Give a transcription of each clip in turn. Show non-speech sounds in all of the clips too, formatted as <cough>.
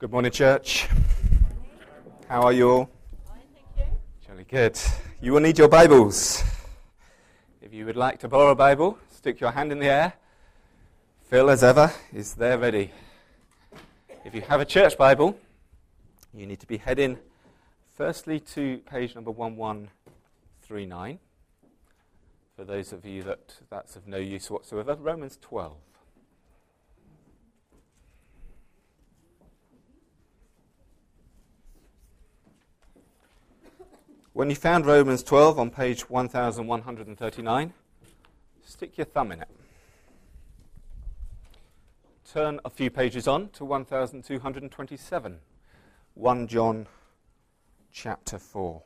Good morning, church. How are you all? Thank you. Jolly good. You will need your Bibles. If you would like to borrow a Bible, stick your hand in the air. Phil, as ever, is there ready. If you have a church Bible, you need to be heading firstly to page number 1139. For those of you that that's of no use whatsoever, Romans 12. When you found Romans 12 on page 1139, stick your thumb in it. Turn a few pages on to 1227, 1 John chapter 4.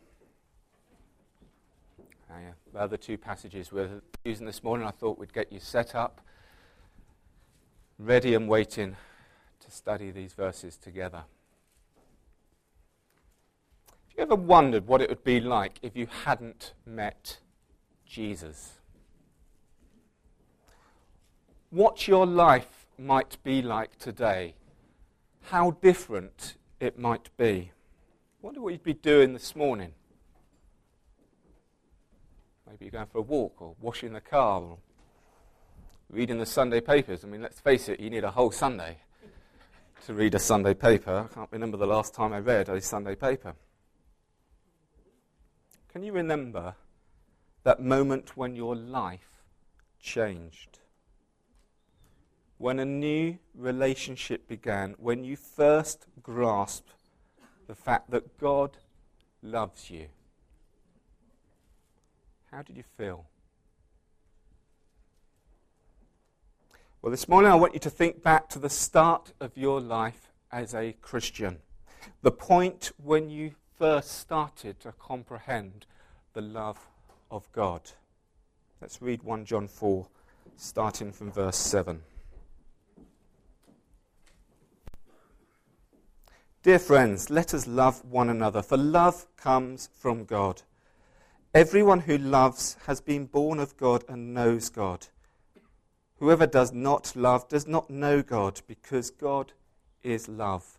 Now, the other two passages we're using this morning, I thought we'd get you set up, ready and waiting to study these verses together. Ever wondered what it would be like if you hadn't met Jesus? What your life might be like today, how different it might be. Wonder what you'd be doing this morning. Maybe you're going for a walk or washing the car or reading the Sunday papers. I mean, let's face it, you need a whole Sunday to read a Sunday paper. I can't remember the last time I read a Sunday paper. Can you remember that moment when your life changed? When a new relationship began, when you first grasped the fact that God loves you? How did you feel? Well, this morning I want you to think back to the start of your life as a Christian. The point when you first started to comprehend the love of God. Let's read 1 John 4, starting from verse 7. Dear friends, let us love one another, for love comes from God. Everyone who loves has been born of God and knows God. Whoever does not love does not know God, because God is love.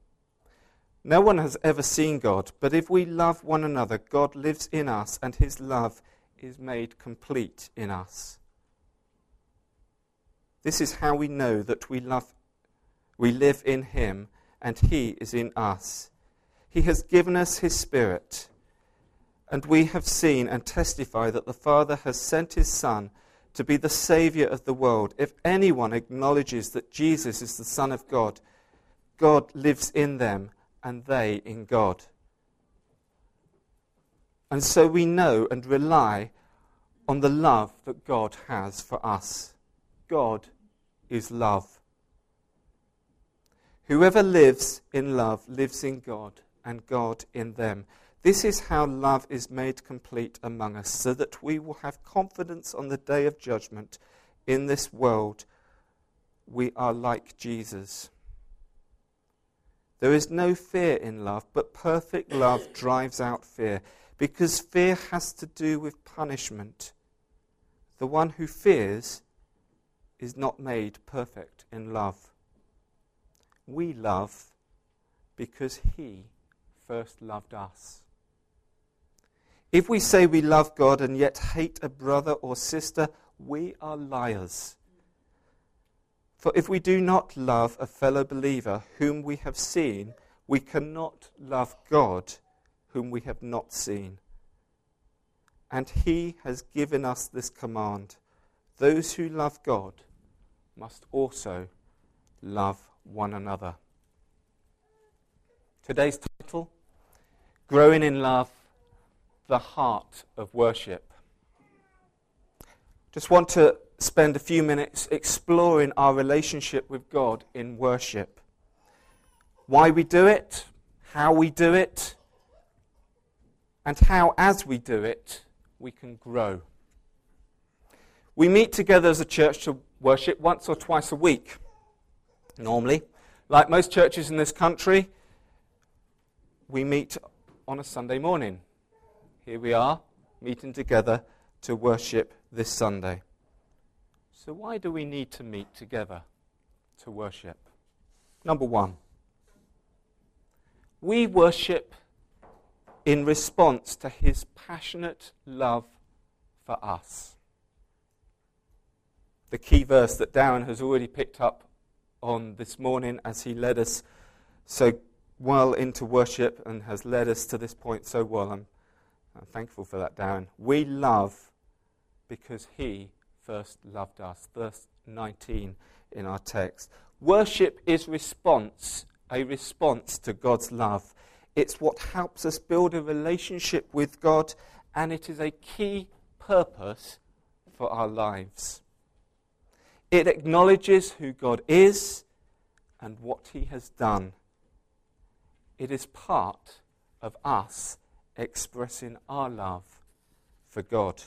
No one has ever seen God, but if we love one another, God lives in us and his love is made complete in us. This is how we know that we love we live in him and he is in us. He has given us his spirit, and we have seen and testify that the Father has sent his son to be the savior of the world. If anyone acknowledges that Jesus is the son of God, God lives in them and they in God. And so we know and rely on the love that God has for us. God is love. Whoever lives in love lives in God and God in them. This is how love is made complete among us, so that we will have confidence on the day of judgment. In this world, we are like Jesus. There is no fear in love, but perfect love drives out fear, because fear has to do with punishment. The one who fears is not made perfect in love. We love because he first loved us. If we say we love God and yet hate a brother or sister, we are liars. For if we do not love a fellow believer whom we have seen, we cannot love God whom we have not seen. And he has given us this command those who love God must also love one another. Today's title Growing in Love, the Heart of Worship. Just want to spend a few minutes exploring our relationship with God in worship. Why we do it, how we do it, and how, as we do it, we can grow. We meet together as a church to worship once or twice a week, normally. Like most churches in this country, we meet on a Sunday morning. Here we are, meeting together to worship this Sunday. So, why do we need to meet together to worship? Number one, we worship in response to his passionate love for us. The key verse that Darren has already picked up on this morning as he led us so well into worship and has led us to this point so well. I'm, I'm thankful for that, Darren. We love because he first loved us. Verse 19 in our text. Worship is response, a response to God's love. It's what helps us build a relationship with God, and it is a key purpose for our lives. It acknowledges who God is and what He has done. It is part of us expressing our love for God.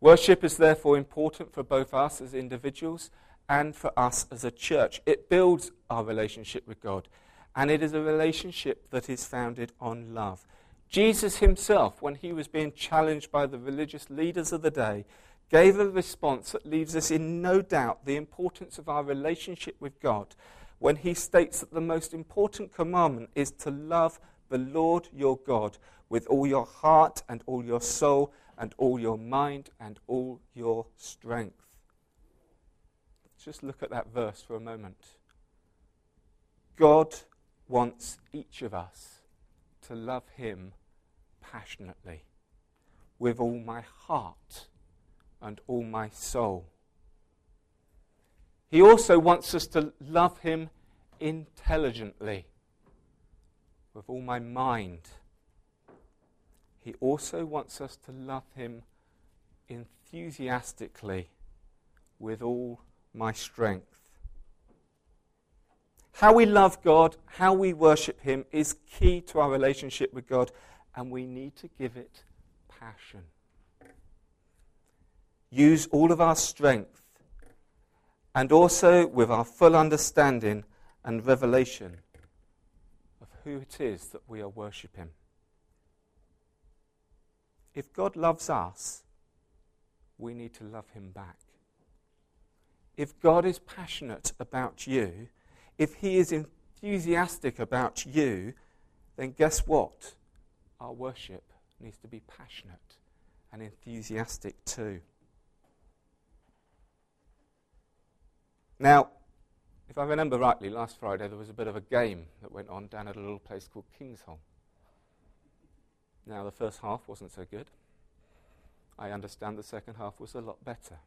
Worship is therefore important for both us as individuals and for us as a church. It builds our relationship with God and it is a relationship that is founded on love. Jesus himself, when he was being challenged by the religious leaders of the day, gave a response that leaves us in no doubt the importance of our relationship with God when he states that the most important commandment is to love the Lord your God with all your heart and all your soul and all your mind and all your strength. Just look at that verse for a moment. God wants each of us to love Him passionately, with all my heart and all my soul. He also wants us to love Him intelligently, with all my mind. He also wants us to love Him enthusiastically, with all my strength. How we love God, how we worship Him is key to our relationship with God, and we need to give it passion. Use all of our strength and also with our full understanding and revelation of who it is that we are worshipping. If God loves us, we need to love Him back. If God is passionate about you, if he is enthusiastic about you, then guess what? Our worship needs to be passionate and enthusiastic too. Now, if I remember rightly, last Friday there was a bit of a game that went on down at a little place called Kingsholm. Now, the first half wasn't so good. I understand the second half was a lot better.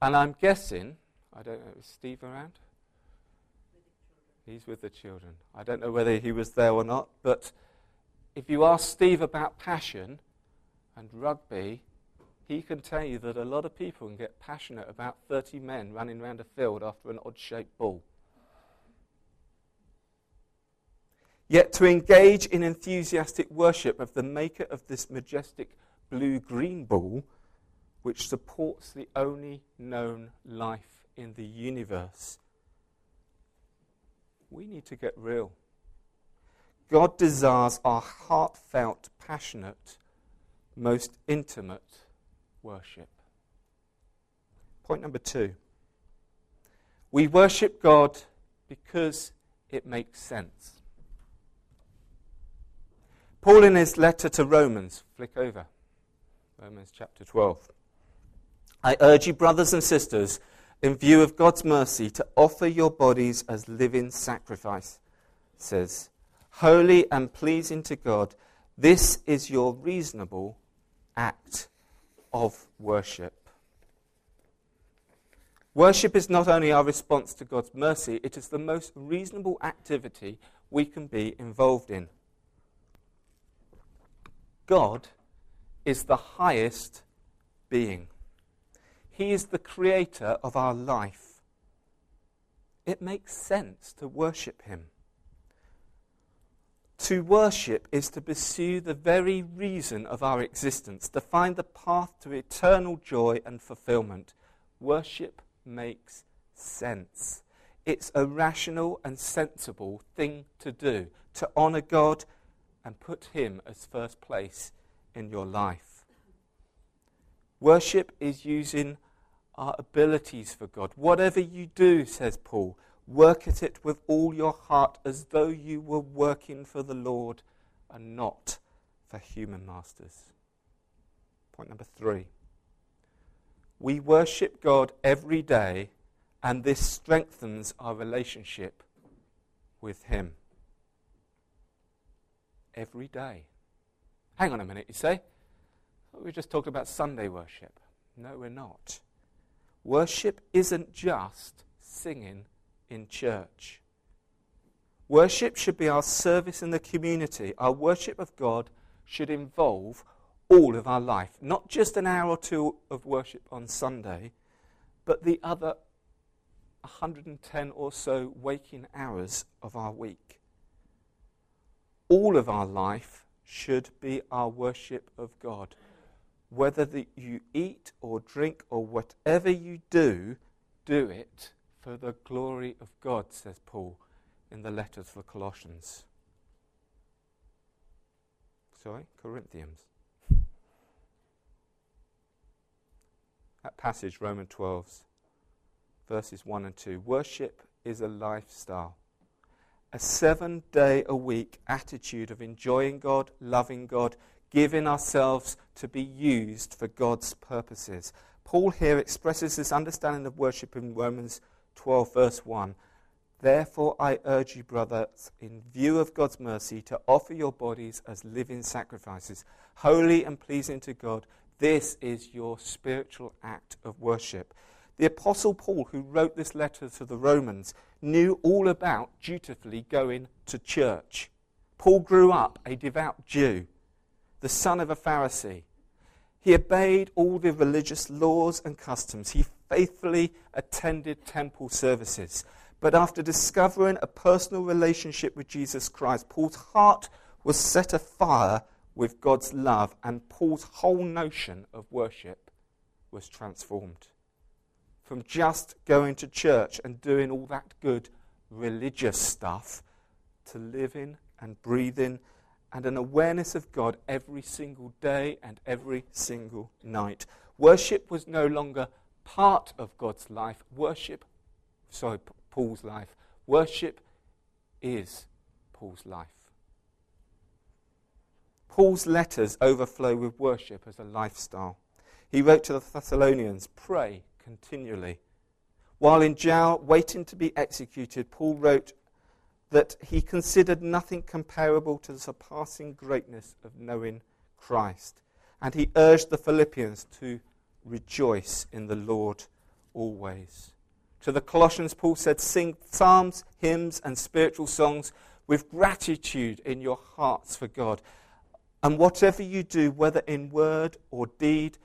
And I'm guessing, I don't know, is Steve around? He's with the children. I don't know whether he was there or not, but if you ask Steve about passion and rugby, he can tell you that a lot of people can get passionate about 30 men running around a field after an odd shaped ball. Yet to engage in enthusiastic worship of the maker of this majestic blue green ball, which supports the only known life in the universe, we need to get real. God desires our heartfelt, passionate, most intimate worship. Point number two we worship God because it makes sense. Paul, in his letter to Romans, flick over, Romans chapter 12. I urge you, brothers and sisters, in view of God's mercy, to offer your bodies as living sacrifice, says, holy and pleasing to God. This is your reasonable act of worship. Worship is not only our response to God's mercy, it is the most reasonable activity we can be involved in. God is the highest being. He is the creator of our life. It makes sense to worship Him. To worship is to pursue the very reason of our existence, to find the path to eternal joy and fulfillment. Worship makes sense. It's a rational and sensible thing to do, to honour God and put Him as first place in your life. Worship is using our abilities for God. Whatever you do, says Paul, work at it with all your heart as though you were working for the Lord and not for human masters. Point number three. We worship God every day, and this strengthens our relationship with Him. Every day. Hang on a minute, you say? We just talked about Sunday worship. No, we're not. Worship isn't just singing in church. Worship should be our service in the community. Our worship of God should involve all of our life, not just an hour or two of worship on Sunday, but the other 110 or so waking hours of our week. All of our life should be our worship of God whether the, you eat or drink or whatever you do, do it for the glory of God, says Paul in the letter to the Colossians. Sorry, Corinthians. That passage, Romans 12, verses 1 and 2. Worship is a lifestyle, a seven day a week attitude of enjoying God, loving God, giving ourselves to be used for God's purposes. Paul here expresses this understanding of worship in Romans 12, verse 1. Therefore, I urge you, brothers, in view of God's mercy, to offer your bodies as living sacrifices, holy and pleasing to God. This is your spiritual act of worship. The Apostle Paul, who wrote this letter to the Romans, knew all about dutifully going to church. Paul grew up a devout Jew the son of a Pharisee. He obeyed all the religious laws and customs. He faithfully attended temple services. But after discovering a personal relationship with Jesus Christ, Paul's heart was set afire with God's love, and Paul's whole notion of worship was transformed. From just going to church and doing all that good religious stuff to living and breathing and an awareness of God every single day and every single night. Worship was no longer part of God's life. Worship, sorry, Paul's life. Worship is Paul's life. Paul's letters overflow with worship as a lifestyle. He wrote to the Thessalonians, Pray continually. While in jail, waiting to be executed, Paul wrote that he considered nothing comparable to the surpassing greatness of knowing Christ. And he urged the Philippians to rejoice in the Lord always. To the Colossians, Paul said, Sing psalms, hymns, and spiritual songs with gratitude in your hearts for God. And whatever you do, whether in word or deed,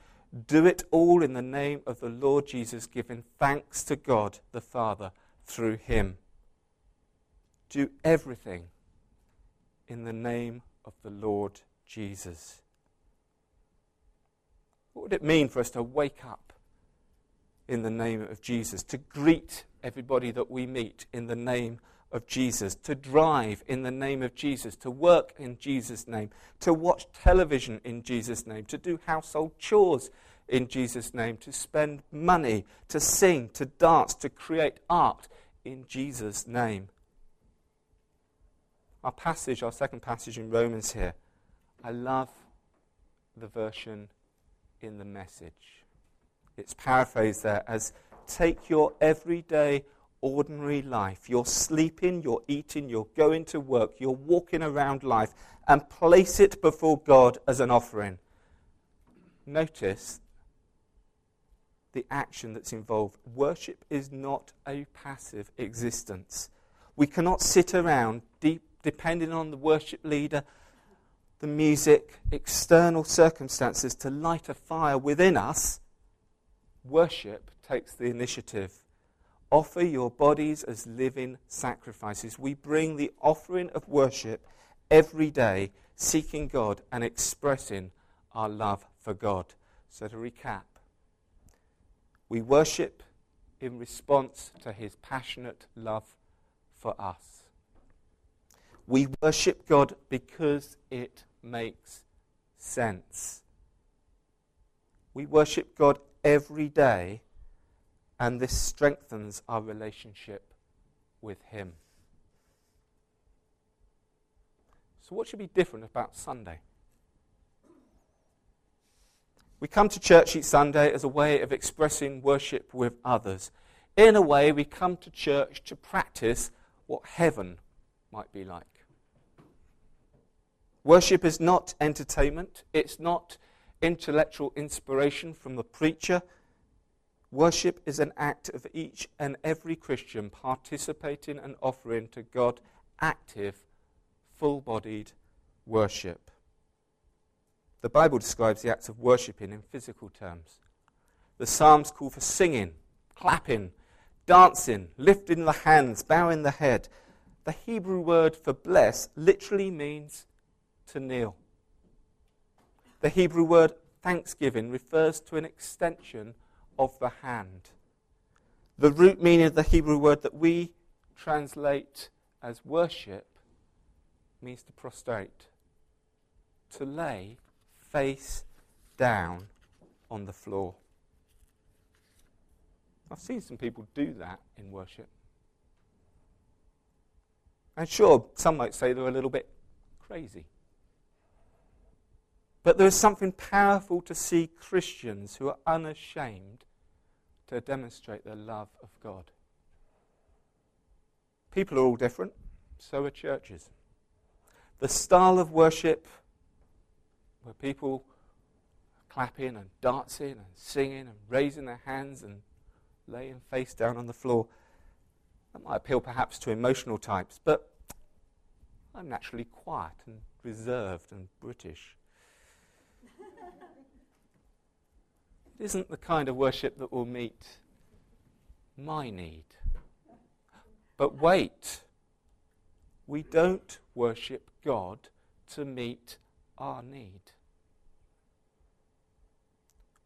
do it all in the name of the Lord Jesus, giving thanks to God the Father through him do everything in the name of the Lord Jesus. What would it mean for us to wake up in the name of Jesus, to greet everybody that we meet in the name of Jesus, to drive in the name of Jesus, to work in Jesus' name, to watch television in Jesus' name, to do household chores in Jesus' name, to spend money, to sing, to dance, to create art in Jesus' name? Our passage, our second passage in Romans here, I love the version in the message. It's paraphrased there as take your everyday, ordinary life, you're sleeping, you're eating, you're going to work, you're walking around life, and place it before God as an offering. Notice the action that's involved. Worship is not a passive existence. We cannot sit around deep depending on the worship leader, the music, external circumstances to light a fire within us, worship takes the initiative. Offer your bodies as living sacrifices. We bring the offering of worship every day seeking God and expressing our love for God. So, to recap, we worship in response to his passionate love for us. We worship God because it makes sense. We worship God every day, and this strengthens our relationship with Him. So, what should be different about Sunday? We come to church each Sunday as a way of expressing worship with others. In a way, we come to church to practice what heaven might be like. Worship is not entertainment, it's not intellectual inspiration from the preacher. Worship is an act of each and every Christian participating and offering to God active, full bodied worship. The Bible describes the acts of worshipping in physical terms. The Psalms call for singing, clapping, dancing, lifting the hands, bowing the head. The Hebrew word for bless literally means to kneel. The Hebrew word thanksgiving refers to an extension of the hand. The root meaning of the Hebrew word that we translate as worship means to prostrate, to lay face down on the floor. I've seen some people do that in worship. And sure, some might say they're a little bit crazy. But there is something powerful to see Christians who are unashamed to demonstrate the love of God. People are all different, so are churches. The style of worship where people clapping and dancing and singing and raising their hands and laying face down on the floor, that might appeal perhaps to emotional types, but I'm naturally quiet and reserved and British. It isn't the kind of worship that will meet my need. But wait, we don't worship God to meet our need.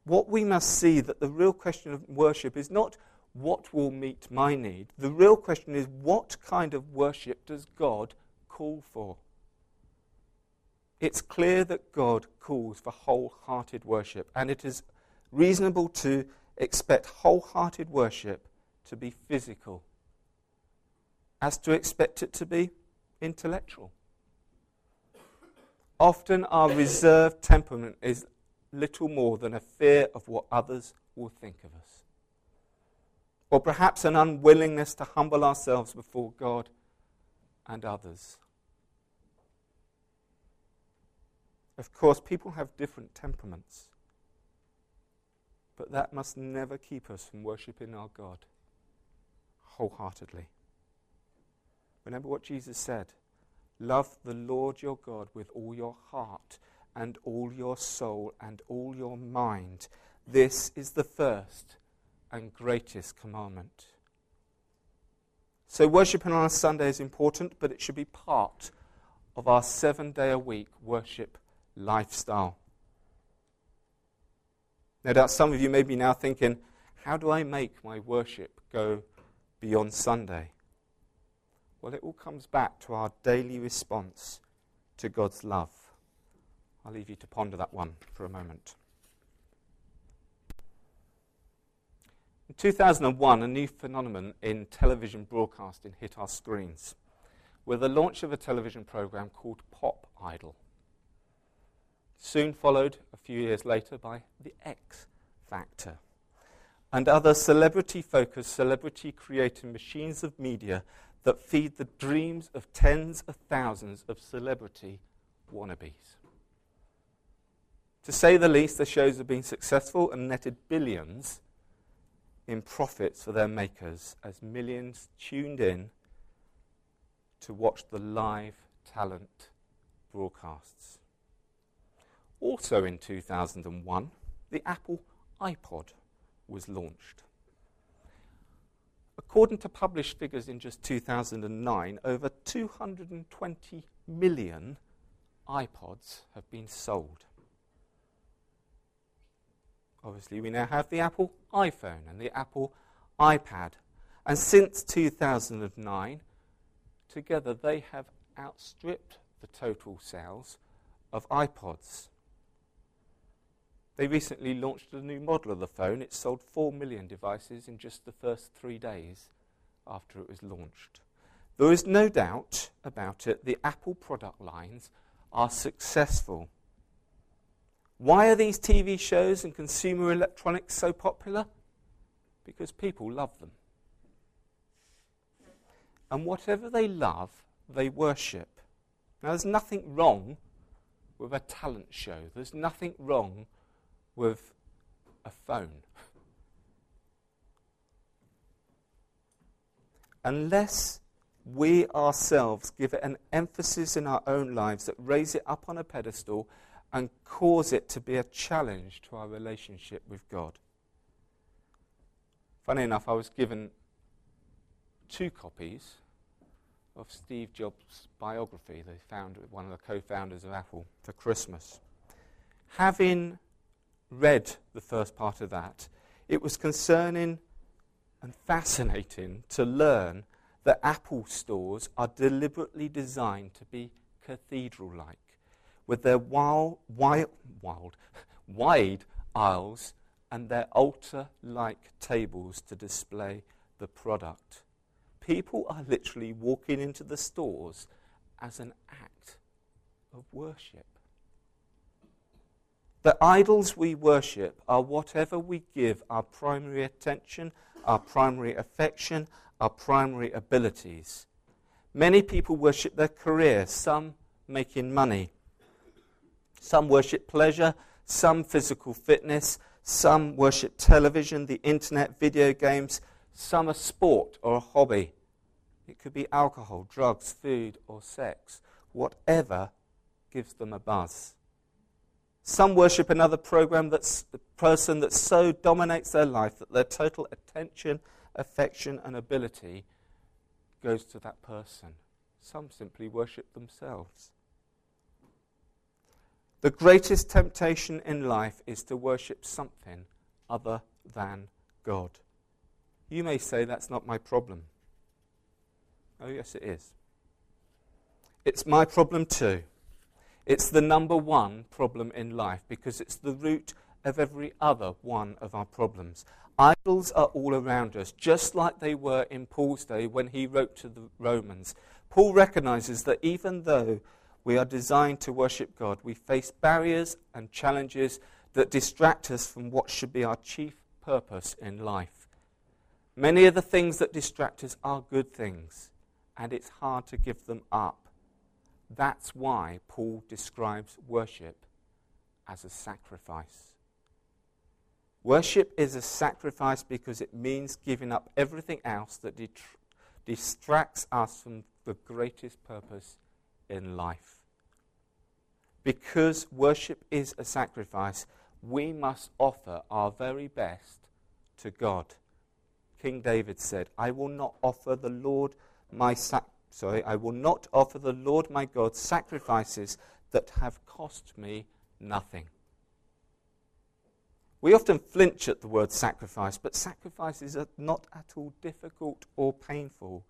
What we must see that the real question of worship is not what will meet my need. The real question is what kind of worship does God call for? It's clear that God calls for wholehearted worship, and it is reasonable to expect wholehearted worship to be physical as to expect it to be intellectual. Often our reserved temperament is little more than a fear of what others will think of us. Or perhaps an unwillingness to humble ourselves before God and others. Of course, people have different temperaments. But that must never keep us from worshipping our God wholeheartedly. Remember what Jesus said Love the Lord your God with all your heart and all your soul and all your mind. This is the first and greatest commandment. So, worshiping on a Sunday is important, but it should be part of our seven day a week worship lifestyle. No doubt some of you may be now thinking, how do I make my worship go beyond Sunday? Well, it all comes back to our daily response to God's love. I'll leave you to ponder that one for a moment. In 2001, a new phenomenon in television broadcasting hit our screens with the launch of a television program called Pop Idol soon followed a few years later by The X Factor, and other celebrity focused, celebrity creating machines of media that feed the dreams of tens of thousands of celebrity wannabes. To say the least, the shows have been successful and netted billions in profits for their makers as millions tuned in to watch the live talent broadcasts. Also in 2001, the Apple iPod was launched. According to published figures in just 2009, over 220 million iPods have been sold. Obviously, we now have the Apple iPhone and the Apple iPad. And since 2009, together they have outstripped the total sales of iPods. They recently launched a new model of the phone. It sold 4 million devices in just the first three days after it was launched. There is no doubt about it, the Apple product lines are successful. Why are these TV shows and consumer electronics so popular? Because people love them. And whatever they love, they worship. Now, there's nothing wrong with a talent show, there's nothing wrong with a phone. Unless we ourselves give it an emphasis in our own lives that raise it up on a pedestal and cause it to be a challenge to our relationship with God. Funny enough, I was given two copies of Steve Jobs' biography, the founder, one of the co founders of Apple, for Christmas. Having read the first part of that, it was concerning and fascinating to learn that Apple stores are deliberately designed to be cathedral like, with their wild, wild, wild, <laughs> wide aisles and their altar like tables to display the product. People are literally walking into the stores as an act of worship. The idols we worship are whatever we give our primary attention, our primary affection, our primary abilities. Many people worship their career, some making money. Some worship pleasure, some physical fitness, some worship television, the internet, video games, some a sport or a hobby. It could be alcohol, drugs, food, or sex. Whatever gives them a buzz. Some worship another program that's the person that so dominates their life that their total attention affection, and ability goes to that person. Some simply worship themselves. The greatest temptation in life is to worship something other than God. You may say, That's not my problem. Oh, yes, it is. It's my problem too. It's the number one problem in life because it's the root of every other one of our problems. Idols are all around us, just like they were in Paul's day when he wrote to the Romans. Paul recognizes that even though we are designed to worship God, we face barriers and challenges that distract us from what should be our chief purpose in life. Many of the things that distract us are good things, and it's hard to give them up. That's why Paul describes worship as a sacrifice. Worship is a sacrifice because it means giving up everything else that distracts us from the greatest purpose in life. Because worship is a sacrifice, we must offer our very best to God. King David said, I will not offer the Lord my sac- sorry, I will not offer the Lord my God sacrifices that have cost me nothing. We often flinch at the word sacrifice, but sacrifices are not at all difficult or painful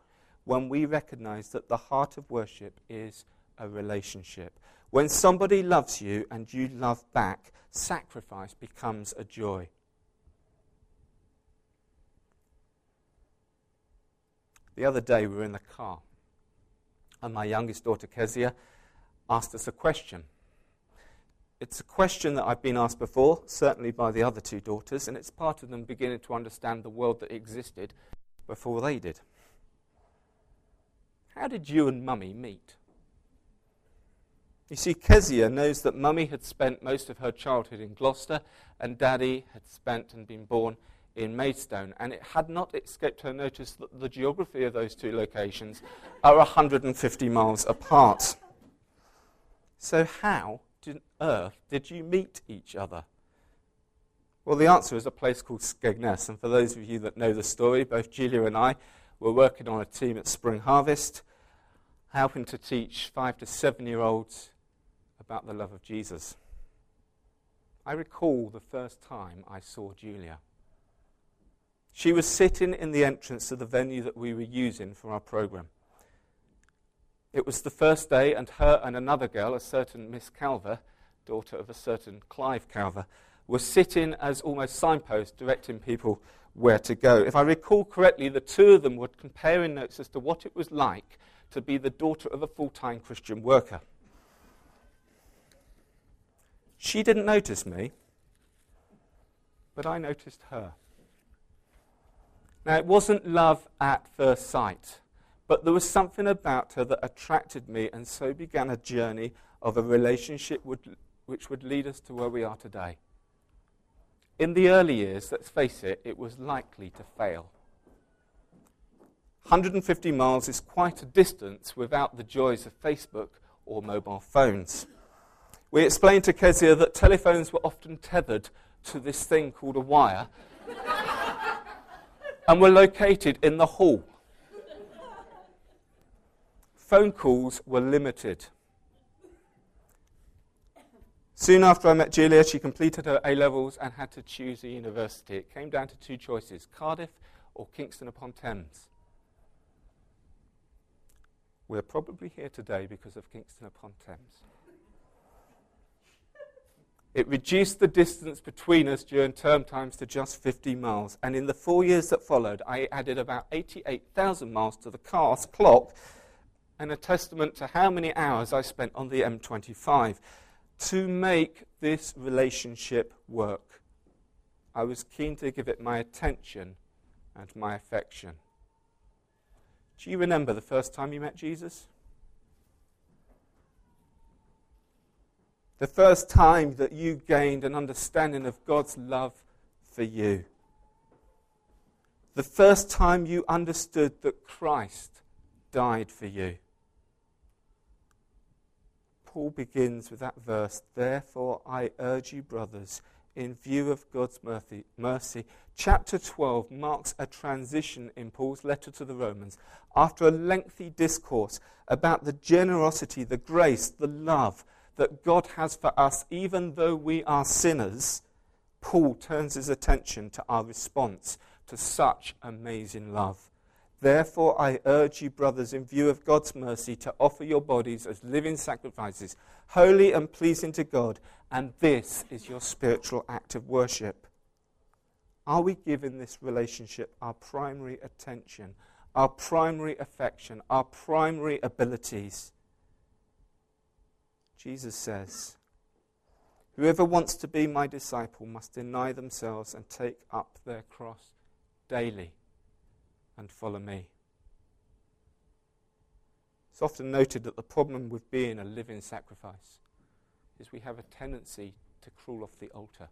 when we recognize that the heart of worship is a relationship. When somebody loves you and you love back, sacrifice becomes a joy. The other day we were in the car, and my youngest daughter, Kezia, asked us a question. It's a question that I've been asked before, certainly by the other two daughters, and it's part of them beginning to understand the world that existed before they did. How did you and Mummy meet? You see, Kezia knows that Mummy had spent most of her childhood in Gloucester, and Daddy had spent and been born in Maidstone, and it had not escaped her notice that the geography of those two locations are 150 miles apart. So, how on earth did you meet each other? Well, the answer is a place called Skegness. And for those of you that know the story, both Julia and I were working on a team at Spring Harvest, helping to teach five to seven year olds about the love of Jesus. I recall the first time I saw Julia. She was sitting in the entrance to the venue that we were using for our program. It was the first day, and her and another girl, a certain Miss Calver, daughter of a certain Clive Calver, were sitting as almost signposts directing people where to go. If I recall correctly, the two of them were comparing notes as to what it was like to be the daughter of a full time Christian worker. She didn't notice me, but I noticed her. Now, it wasn't love at first sight, but there was something about her that attracted me, and so began a journey of a relationship which would lead us to where we are today. In the early years, let's face it, it was likely to fail. 150 miles is quite a distance without the joys of Facebook or mobile phones. We explained to Kezia that telephones were often tethered to this thing called a wire and were located in the hall. Phone calls were limited. Soon after I met Julia, she completed her A levels and had to choose a university. It came down to two choices Cardiff or Kingston upon Thames. We're probably here today because of Kingston upon Thames. It reduced the distance between us during term times to just 50 miles. And in the four years that followed, I added about 88,000 miles to the car's clock, and a testament to how many hours I spent on the M25 to make this relationship work. I was keen to give it my attention and my affection. Do you remember the first time you met Jesus? The first time that you gained an understanding of God's love for you. The first time you understood that Christ died for you. Paul begins with that verse Therefore, I urge you, brothers, in view of God's mercy, mercy. Chapter 12 marks a transition in Paul's letter to the Romans after a lengthy discourse about the generosity, the grace, the love, that God has for us, even though we are sinners, Paul turns his attention to our response to such amazing love. Therefore, I urge you, brothers, in view of God's mercy, to offer your bodies as living sacrifices, holy and pleasing to God, and this is your spiritual act of worship. Are we giving this relationship our primary attention, our primary affection, our primary abilities? Jesus says, Whoever wants to be my disciple must deny themselves and take up their cross daily and follow me. It's often noted that the problem with being a living sacrifice is we have a tendency to crawl off the altar.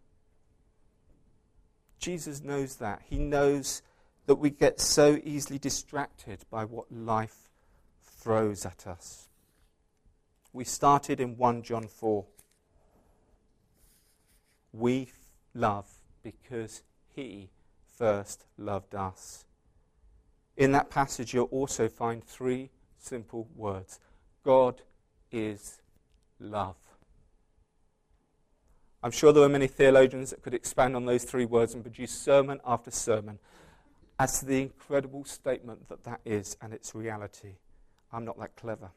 Jesus knows that. He knows that we get so easily distracted by what life throws at us. We started in 1 John 4. We love because he first loved us. In that passage, you'll also find three simple words God is love. I'm sure there are many theologians that could expand on those three words and produce sermon after sermon as to the incredible statement that that is and its reality. I'm not that clever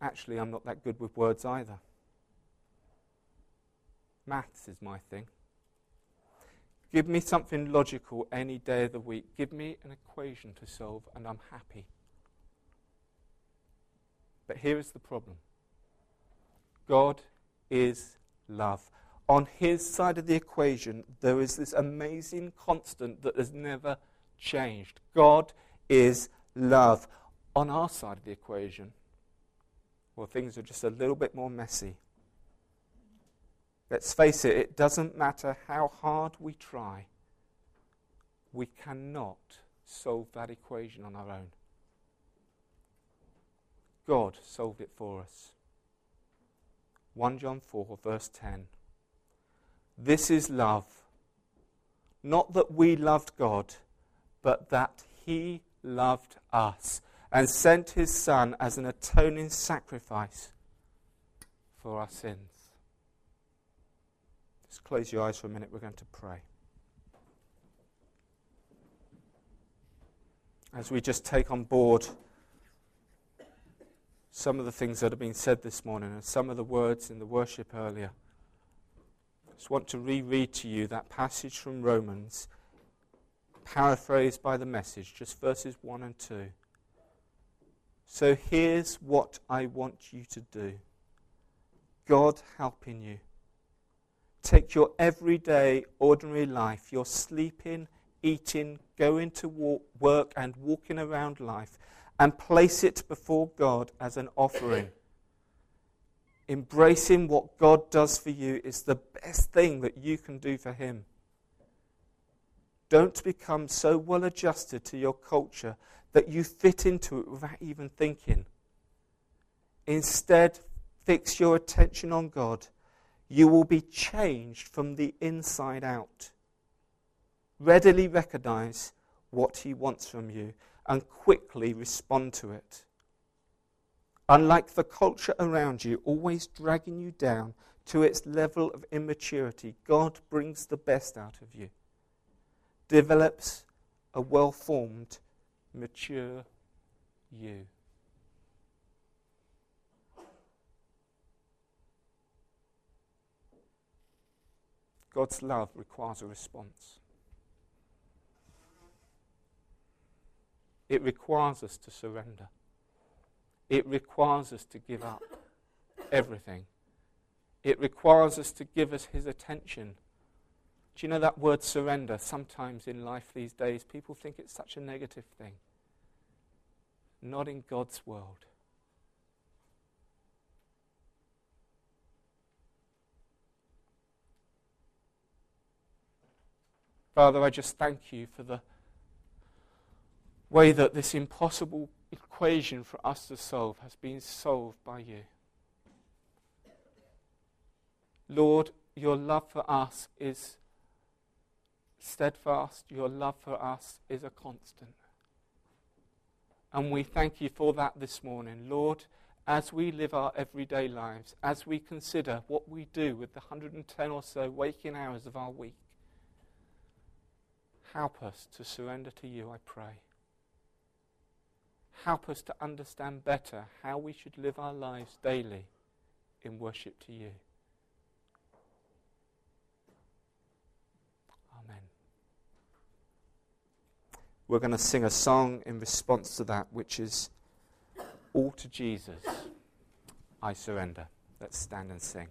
actually, I'm not that good with words either. Maths is my thing. Give me something logical any day of the week. Give me an equation to solve, and I'm happy. But here is the problem God is love. On his side of the equation, there is this amazing constant that has never changed. God is love. On our side of the equation, well, things are just a little bit more messy. Let's face it, it doesn't matter how hard we try, we cannot solve that equation on our own. God solved it for us. 1 John 4, verse 10. This is love. Not that we loved God, but that He loved us and sent His Son as an atoning sacrifice for our sins. Just close your eyes for a minute. We're going to pray. As we just take on board some of the things that have been said this morning and some of the words in the worship earlier. I just want to reread to you that passage from Romans, paraphrased by the message, just verses 1 and 2. So here's what I want you to do God helping you. Take your everyday, ordinary life, your sleeping, eating, going to walk, work, and walking around life and place it before God as an offering. <clears throat> Embracing what God does for you is the best thing that you can do for Him. Don't become so well adjusted to your culture that you fit into it without even thinking. Instead, fix your attention on God. You will be changed from the inside out. Readily recognize what He wants from you and quickly respond to it. Unlike the culture around you, always dragging you down to its level of immaturity, God brings the best out of you, develops a well formed, mature you. God's love requires a response. It requires us to surrender. It requires us to give up everything. It requires us to give us his attention. Do you know that word surrender? Sometimes in life these days, people think it's such a negative thing. Not in God's world. Father, I just thank you for the way that this impossible equation for us to solve has been solved by you. Lord, your love for us is steadfast, your love for us is a constant. And we thank you for that this morning. Lord, as we live our everyday lives, as we consider what we do with the 110 or so waking hours of our week, help us to surrender to you, I pray. Help us to understand better how we should live our lives daily in worship to you. We're going to sing a song in response to that, which is All to Jesus I Surrender. Let's stand and sing.